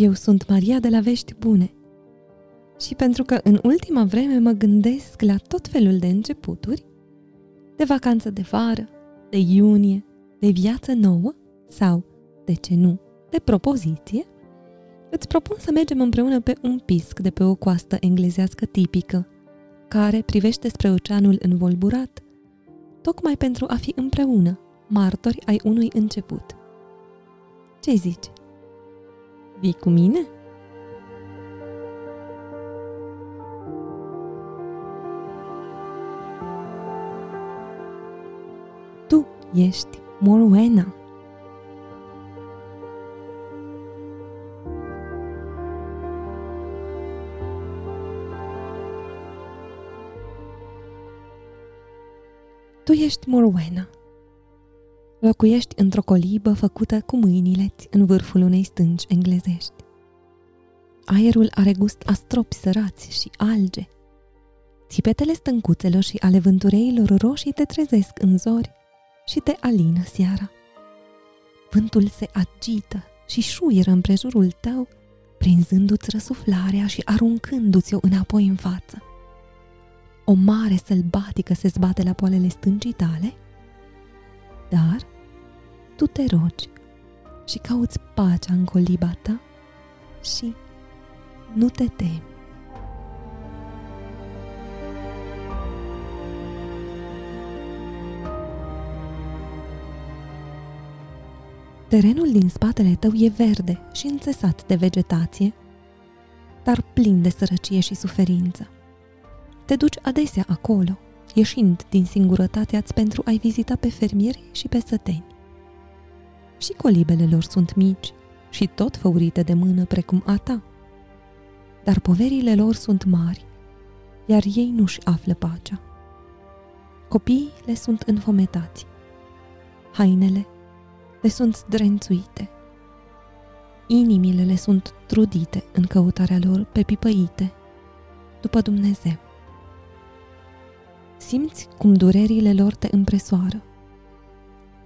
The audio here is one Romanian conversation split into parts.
Eu sunt Maria de la Vești Bune și pentru că în ultima vreme mă gândesc la tot felul de începuturi, de vacanță de vară, de iunie, de viață nouă sau, de ce nu, de propoziție, îți propun să mergem împreună pe un pisc de pe o coastă englezească tipică, care privește spre oceanul învolburat, tocmai pentru a fi împreună, martori ai unui început. Ce zici? Vii cu mine? Tu ești Morwena. Tu ești Morwena. Locuiești într-o colibă făcută cu mâinile în vârful unei stânci englezești. Aerul are gust a stropi sărați și alge. Țipetele stâncuțelor și ale vântureilor roșii te trezesc în zori și te alină seara. Vântul se agită și șuieră împrejurul tău, prinzându-ți răsuflarea și aruncându-ți-o înapoi în față. O mare sălbatică se zbate la poalele stâncii tale, dar tu te rogi și cauți pacea în coliba ta și nu te temi. Terenul din spatele tău e verde și înțesat de vegetație, dar plin de sărăcie și suferință. Te duci adesea acolo, ieșind din singurătatea pentru a-i vizita pe fermieri și pe săteni. Și colibele lor sunt mici și tot făurite de mână precum a ta. Dar poverile lor sunt mari, iar ei nu-și află pacea. Copiii le sunt înfometați. Hainele le sunt zdrențuite. Inimile le sunt trudite în căutarea lor pe pipăite după Dumnezeu. Simți cum durerile lor te împresoară.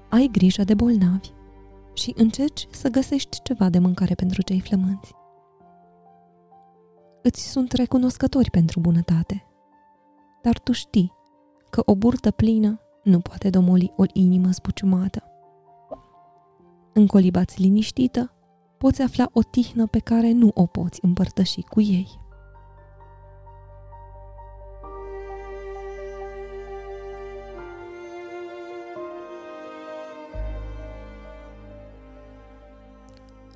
Ai grijă de bolnavi și încerci să găsești ceva de mâncare pentru cei flămânți. Îți sunt recunoscători pentru bunătate, dar tu știi că o burtă plină nu poate domoli o inimă spuciumată. În colibați liniștită, poți afla o tihnă pe care nu o poți împărtăși cu ei.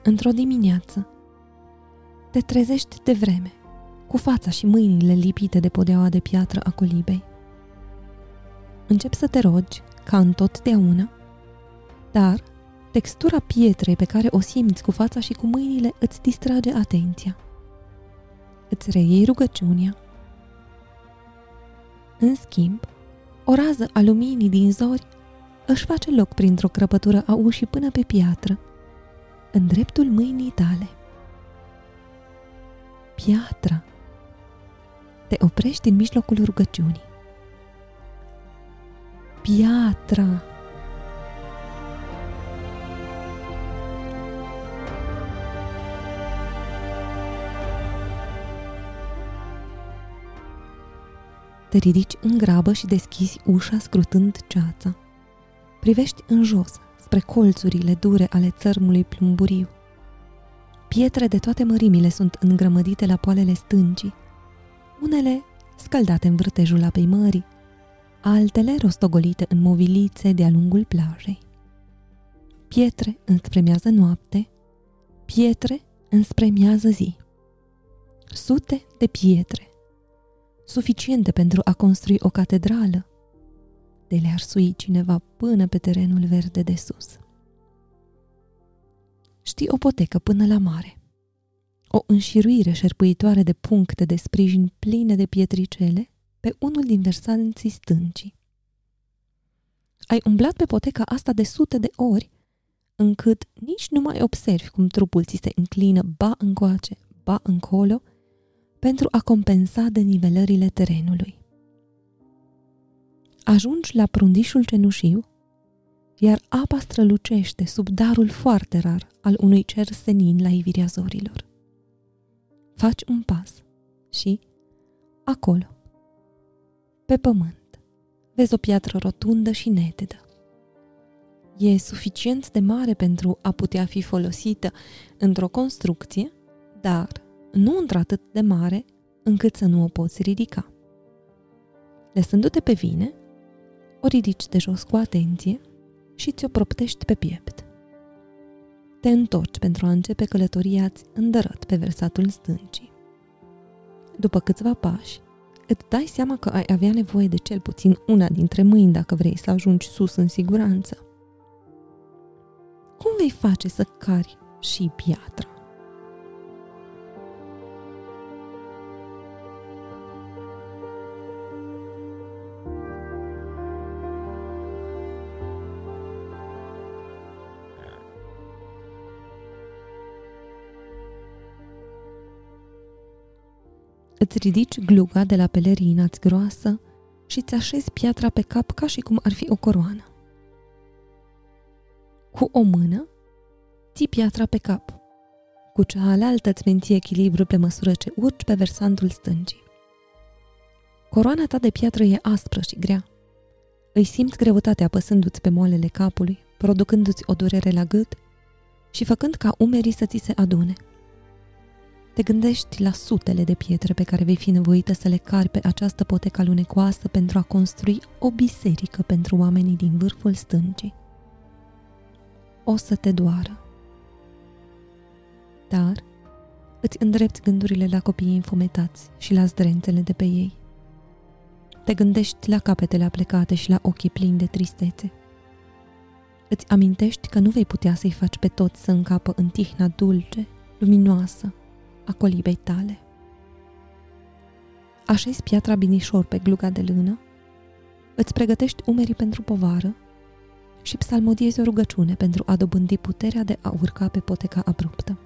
Într-o dimineață. Te trezești de vreme, cu fața și mâinile lipite de podeaua de piatră a colibei. Începi să te rogi, ca întotdeauna, dar textura pietrei pe care o simți cu fața și cu mâinile îți distrage atenția. Îți reiei rugăciunea. În schimb, o rază a luminii din zori își face loc printr-o crăpătură a ușii până pe piatră în dreptul mâinii tale. Piatra. Te oprești în mijlocul rugăciunii. Piatra. Te ridici în grabă și deschizi ușa scrutând ceața. Privești în jos, spre colțurile dure ale țărmului plumburiu. Pietre de toate mărimile sunt îngrămădite la poalele stâncii, unele scăldate în vârtejul apei mării, altele rostogolite în movilițe de-a lungul plajei. Pietre înspre miază noapte, pietre înspre miază zi. Sute de pietre, suficiente pentru a construi o catedrală, de le-ar sui cineva până pe terenul verde de sus. Știi o potecă până la mare, o înșiruire șerpuitoare de puncte de sprijin pline de pietricele pe unul din versanții stâncii. Ai umblat pe poteca asta de sute de ori, încât nici nu mai observi cum trupul ți se înclină ba încoace, ba încolo, pentru a compensa denivelările terenului ajungi la prundișul cenușiu, iar apa strălucește sub darul foarte rar al unui cer senin la ivirea zorilor. Faci un pas și, acolo, pe pământ, vezi o piatră rotundă și netedă. E suficient de mare pentru a putea fi folosită într-o construcție, dar nu într-atât de mare încât să nu o poți ridica. Lăsându-te pe vine, o ridici de jos cu atenție și ți-o proptești pe piept. Te întorci pentru a începe călătoria îndărăt pe versatul stâncii. După câțiva pași, îți dai seama că ai avea nevoie de cel puțin una dintre mâini dacă vrei să ajungi sus în siguranță. Cum vei face să cari și piatra? Îți ridici gluga de la pelerină groasă și îți așezi piatra pe cap ca și cum ar fi o coroană. Cu o mână ții piatra pe cap, cu cealaltă îți menții echilibru pe măsură ce urci pe versantul stângii. Coroana ta de piatră e aspră și grea. Îi simți greutatea apăsându-ți pe moalele capului, producându-ți o durere la gât și făcând ca umerii să ți se adune – te gândești la sutele de pietre pe care vei fi nevoită să le cari pe această potecă alunecoasă pentru a construi o biserică pentru oamenii din vârful stâncii. O să te doară. Dar îți îndrepți gândurile la copiii infometați și la zdrențele de pe ei. Te gândești la capetele aplecate și la ochii plini de tristețe. Îți amintești că nu vei putea să-i faci pe toți să încapă în tihna dulce, luminoasă, a colibei tale. Așezi piatra binișor pe gluga de lână, îți pregătești umerii pentru povară și psalmodiezi o rugăciune pentru a dobândi puterea de a urca pe poteca abruptă.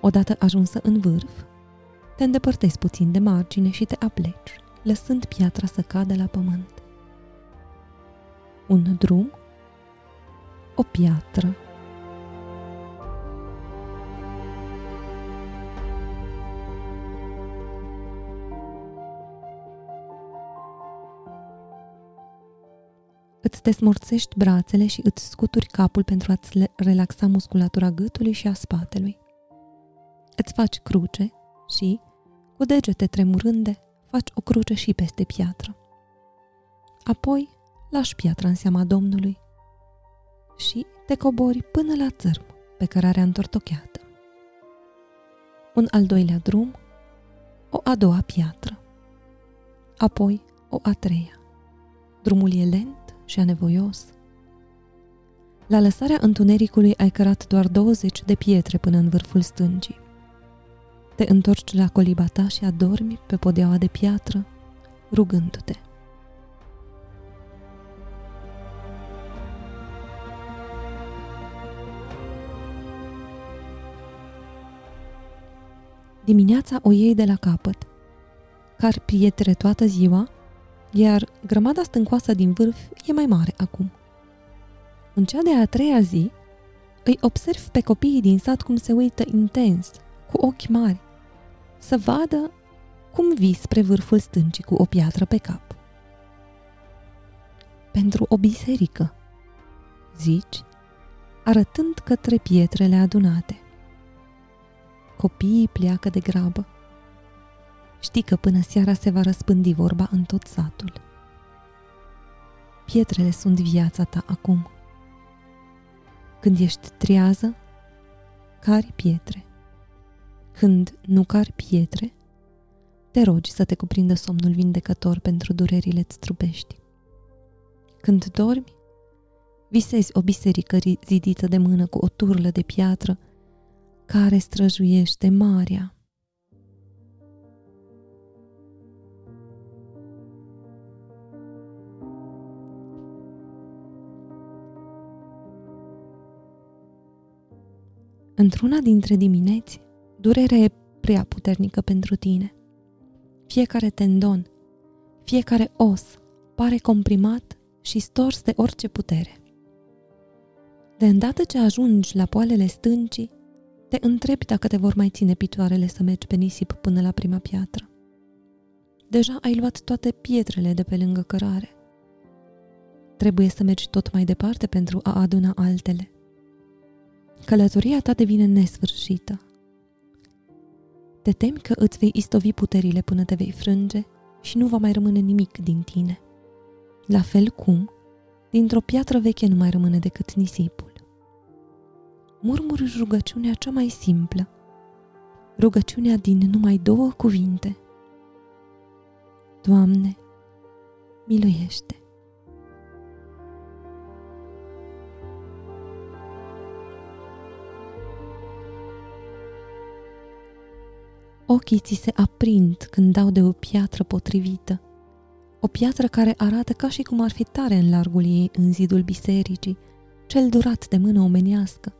Odată ajunsă în vârf, te îndepărtezi puțin de margine și te apleci, lăsând piatra să cadă la pământ. Un drum, o piatră, Îți desmorțești brațele și îți scuturi capul pentru a-ți relaxa musculatura gâtului și a spatelui. Îți faci cruce și, cu degete tremurânde, faci o cruce și peste piatră. Apoi lași piatra în seama Domnului și te cobori până la țărm pe cărarea întortocheată. Un al doilea drum, o a doua piatră, apoi o a treia. Drumul e lent și anevoios. La lăsarea întunericului ai cărat doar 20 de pietre până în vârful stângii. Te întorci la coliba ta și adormi pe podeaua de piatră, rugându-te. Dimineața o iei de la capăt. Car pietre toată ziua iar grămada stâncoasă din vârf e mai mare acum. În cea de-a treia zi, îi observ pe copiii din sat cum se uită intens, cu ochi mari, să vadă cum vii spre vârful stâncii cu o piatră pe cap. Pentru o biserică, zici, arătând către pietrele adunate. Copiii pleacă de grabă Știi că până seara se va răspândi vorba în tot satul. Pietrele sunt viața ta acum. Când ești triază, cari pietre. Când nu cari pietre, te rogi să te cuprindă somnul vindecător pentru durerile îți trupești. Când dormi, visezi o biserică zidită de mână cu o turlă de piatră care străjuiește marea Într-una dintre dimineți, durerea e prea puternică pentru tine. Fiecare tendon, fiecare os pare comprimat și stors de orice putere. De îndată ce ajungi la poalele stâncii, te întrebi dacă te vor mai ține picioarele să mergi pe nisip până la prima piatră. Deja ai luat toate pietrele de pe lângă cărare. Trebuie să mergi tot mai departe pentru a aduna altele. Călătoria ta devine nesfârșită. Te temi că îți vei istovi puterile până te vei frânge și nu va mai rămâne nimic din tine. La fel cum, dintr-o piatră veche nu mai rămâne decât nisipul. Murmuri rugăciunea cea mai simplă, rugăciunea din numai două cuvinte. Doamne, miluiește! Ochii ți se aprind când dau de o piatră potrivită. O piatră care arată ca și cum ar fi tare în largul ei în zidul bisericii, cel durat de mână omenească,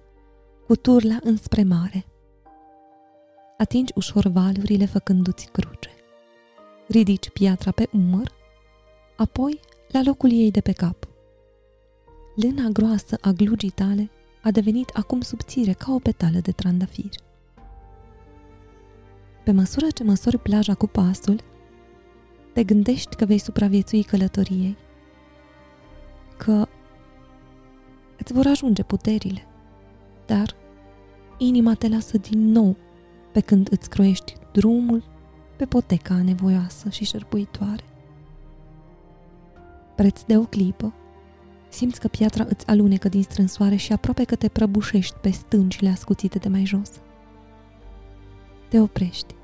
cu turla înspre mare. Atingi ușor valurile făcându-ți cruce. Ridici piatra pe umăr, apoi la locul ei de pe cap. Lâna groasă a glugii tale a devenit acum subțire ca o petală de trandafir. Pe măsură ce măsori plaja cu pasul, te gândești că vei supraviețui călătoriei, că îți vor ajunge puterile, dar inima te lasă din nou pe când îți croiești drumul pe poteca nevoioasă și șerpuitoare. Preț de o clipă, simți că piatra îți alunecă din strânsoare și aproape că te prăbușești pe stâncile ascuțite de mai jos. Te oprești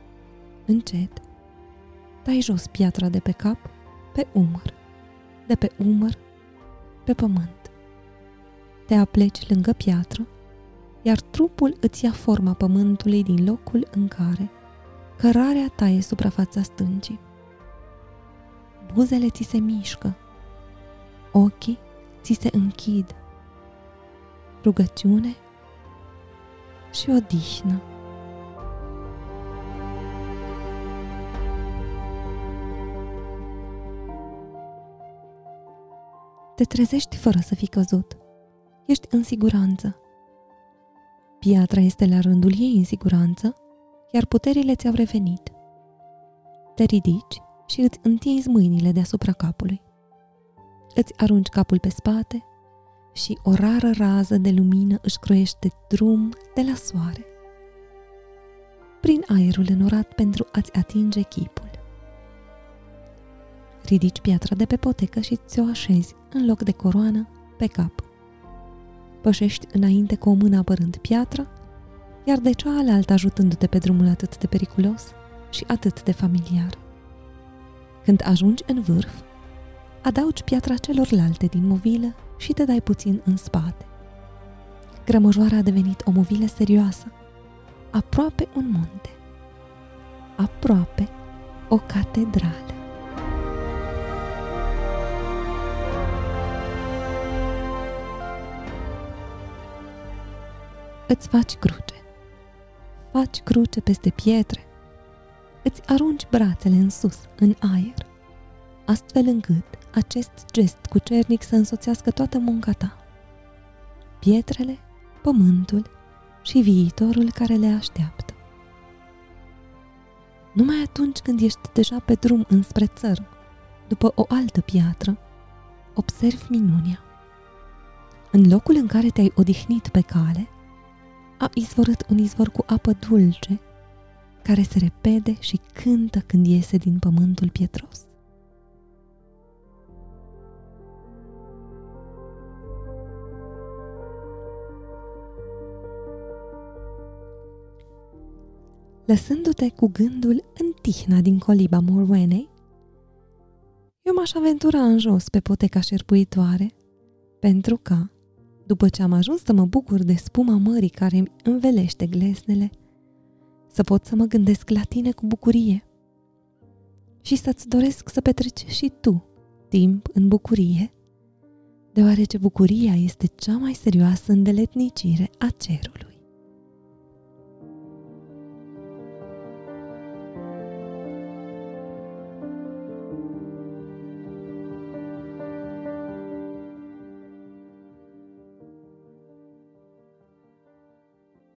încet, dai jos piatra de pe cap, pe umăr, de pe umăr, pe pământ. Te apleci lângă piatră, iar trupul îți ia forma pământului din locul în care cărarea taie suprafața stâncii. Buzele ți se mișcă, ochii ți se închid, rugăciune și odihnă. Te trezești fără să fi căzut. Ești în siguranță. Piatra este la rândul ei în siguranță, iar puterile ți-au revenit. Te ridici și îți întinzi mâinile deasupra capului. Îți arunci capul pe spate și o rară rază de lumină își croiește drum de la soare. Prin aerul înorat pentru a-ți atinge chipul. Ridici piatra de pe potecă și ți-o așezi în loc de coroană pe cap. Pășești înainte cu o mână apărând piatra, iar de cealaltă ajutându-te pe drumul atât de periculos și atât de familiar. Când ajungi în vârf, adaugi piatra celorlalte din movilă și te dai puțin în spate. Grămăjoara a devenit o movilă serioasă, aproape un munte, aproape o catedrală. Îți faci cruce. Faci cruce peste pietre. Îți arunci brațele în sus, în aer, astfel încât acest gest cu cernic să însoțească toată munca ta. Pietrele, pământul și viitorul care le așteaptă. Numai atunci când ești deja pe drum înspre țărm, după o altă piatră, observi minunia. În locul în care te-ai odihnit pe cale, a izvorât un izvor cu apă dulce, care se repede și cântă când iese din pământul pietros. Lăsându-te cu gândul în tihna din coliba Morwenei, eu m-aș aventura în jos pe poteca șerpuitoare, pentru ca, după ce am ajuns să mă bucur de spuma mării care îmi învelește glesnele, să pot să mă gândesc la tine cu bucurie și să-ți doresc să petreci și tu timp în bucurie, deoarece bucuria este cea mai serioasă îndeletnicire a cerului.